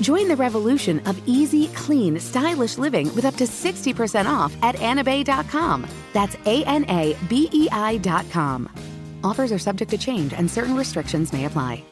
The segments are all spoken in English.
Join the revolution of easy, clean, stylish living with up to 60% off at anabei.com. That's A N A B E I.com. Offers are subject to change and certain restrictions may apply.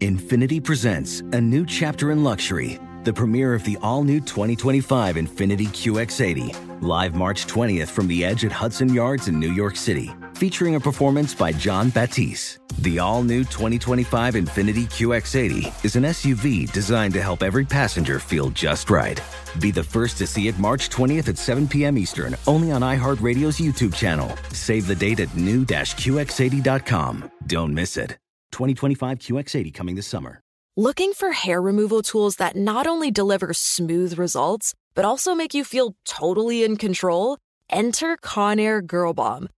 Infiniti presents a new chapter in luxury, the premiere of the all new 2025 Infiniti QX80, live March 20th from the edge at Hudson Yards in New York City, featuring a performance by John Batiste. The all new 2025 Infiniti QX80 is an SUV designed to help every passenger feel just right. Be the first to see it March 20th at 7 p.m. Eastern, only on iHeartRadio's YouTube channel. Save the date at new-QX80.com. Don't miss it. 2025 QX80 coming this summer. Looking for hair removal tools that not only deliver smooth results, but also make you feel totally in control? Enter Conair Girl Bomb.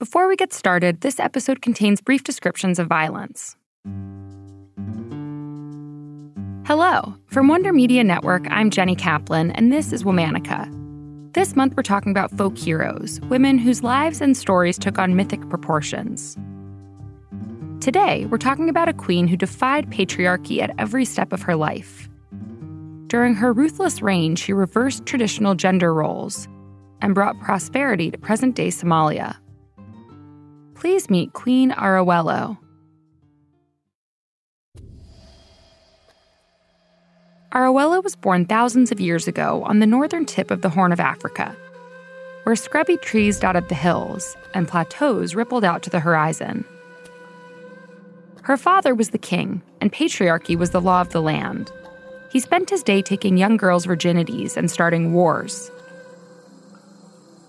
Before we get started, this episode contains brief descriptions of violence. Hello. From Wonder Media Network, I'm Jenny Kaplan, and this is Womanica. This month, we're talking about folk heroes, women whose lives and stories took on mythic proportions. Today, we're talking about a queen who defied patriarchy at every step of her life. During her ruthless reign, she reversed traditional gender roles and brought prosperity to present day Somalia. Please meet Queen Arawelo. Arawelo was born thousands of years ago on the northern tip of the Horn of Africa, where scrubby trees dotted the hills and plateaus rippled out to the horizon. Her father was the king, and patriarchy was the law of the land. He spent his day taking young girls' virginities and starting wars.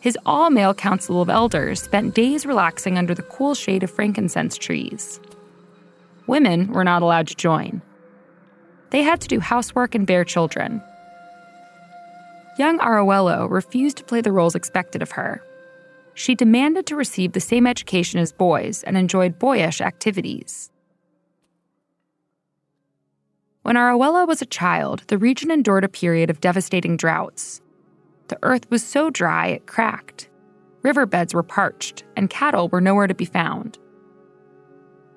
His all male council of elders spent days relaxing under the cool shade of frankincense trees. Women were not allowed to join. They had to do housework and bear children. Young Arawelo refused to play the roles expected of her. She demanded to receive the same education as boys and enjoyed boyish activities. When Arawelo was a child, the region endured a period of devastating droughts. The earth was so dry it cracked. Riverbeds were parched, and cattle were nowhere to be found.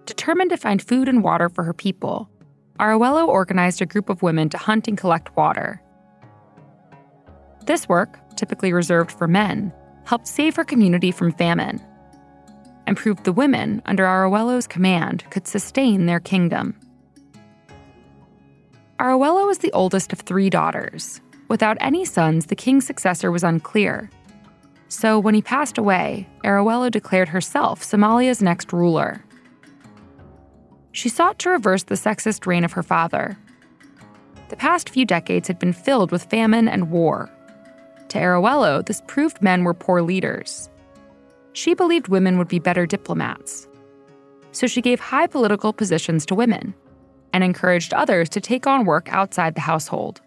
Determined to find food and water for her people, Arawelo organized a group of women to hunt and collect water. This work, typically reserved for men, helped save her community from famine and proved the women under Arawelo's command could sustain their kingdom. Arawelo was the oldest of three daughters. Without any sons, the king's successor was unclear. So when he passed away, Arawelo declared herself Somalia's next ruler. She sought to reverse the sexist reign of her father. The past few decades had been filled with famine and war. To Arawelo, this proved men were poor leaders. She believed women would be better diplomats. So she gave high political positions to women and encouraged others to take on work outside the household.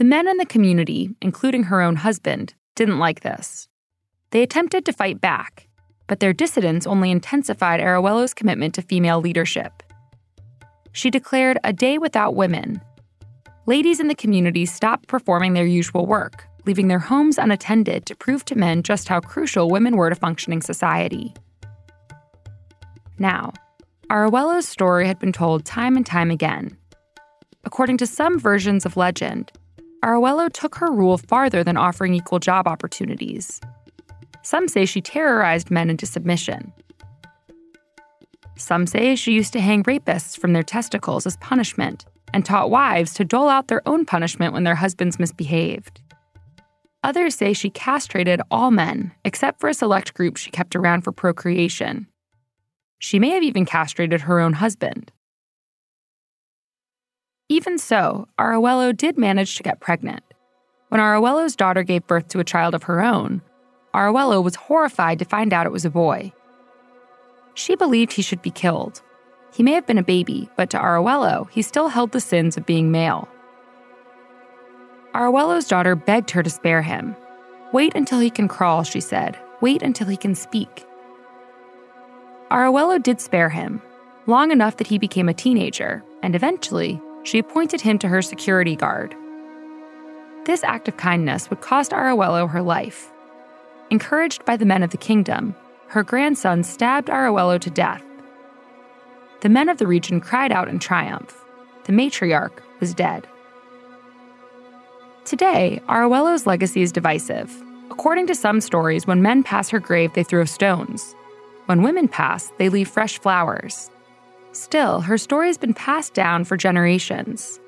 The men in the community, including her own husband, didn't like this. They attempted to fight back, but their dissidence only intensified Arawelo's commitment to female leadership. She declared a day without women. Ladies in the community stopped performing their usual work, leaving their homes unattended to prove to men just how crucial women were to functioning society. Now, Arawelo's story had been told time and time again. According to some versions of legend, Arawelo took her rule farther than offering equal job opportunities. Some say she terrorized men into submission. Some say she used to hang rapists from their testicles as punishment and taught wives to dole out their own punishment when their husbands misbehaved. Others say she castrated all men, except for a select group she kept around for procreation. She may have even castrated her own husband. Even so, Arawelo did manage to get pregnant. When Arawelo's daughter gave birth to a child of her own, Arawelo was horrified to find out it was a boy. She believed he should be killed. He may have been a baby, but to Arawelo, he still held the sins of being male. Arawelo's daughter begged her to spare him. Wait until he can crawl, she said. Wait until he can speak. Arawelo did spare him, long enough that he became a teenager, and eventually, she appointed him to her security guard. This act of kindness would cost Arawelo her life. Encouraged by the men of the kingdom, her grandson stabbed Arawelo to death. The men of the region cried out in triumph. The matriarch was dead. Today, Arawelo's legacy is divisive. According to some stories, when men pass her grave, they throw stones. When women pass, they leave fresh flowers. Still, her story has been passed down for generations.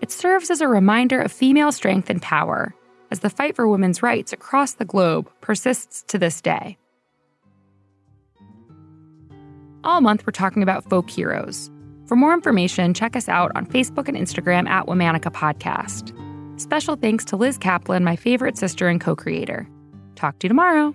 It serves as a reminder of female strength and power as the fight for women's rights across the globe persists to this day. All month, we're talking about folk heroes. For more information, check us out on Facebook and Instagram at Womanica Podcast. Special thanks to Liz Kaplan, my favorite sister and co creator. Talk to you tomorrow.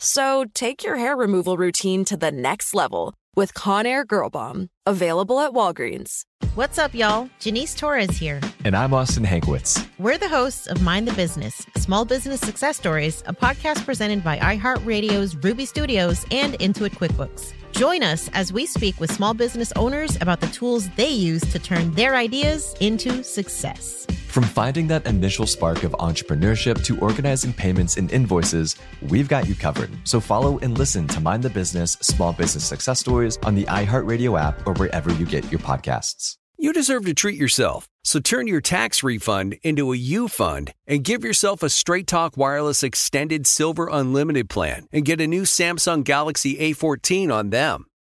So take your hair removal routine to the next level with Conair Girl Bomb. Available at Walgreens. What's up, y'all? Janice Torres here. And I'm Austin Hankwitz. We're the hosts of Mind the Business Small Business Success Stories, a podcast presented by iHeartRadio's Ruby Studios and Intuit QuickBooks. Join us as we speak with small business owners about the tools they use to turn their ideas into success. From finding that initial spark of entrepreneurship to organizing payments and invoices, we've got you covered. So follow and listen to Mind the Business Small Business Success Stories on the iHeartRadio app or wherever you get your podcasts. You deserve to treat yourself. So turn your tax refund into a U fund and give yourself a Straight Talk Wireless Extended Silver Unlimited plan and get a new Samsung Galaxy A14 on them.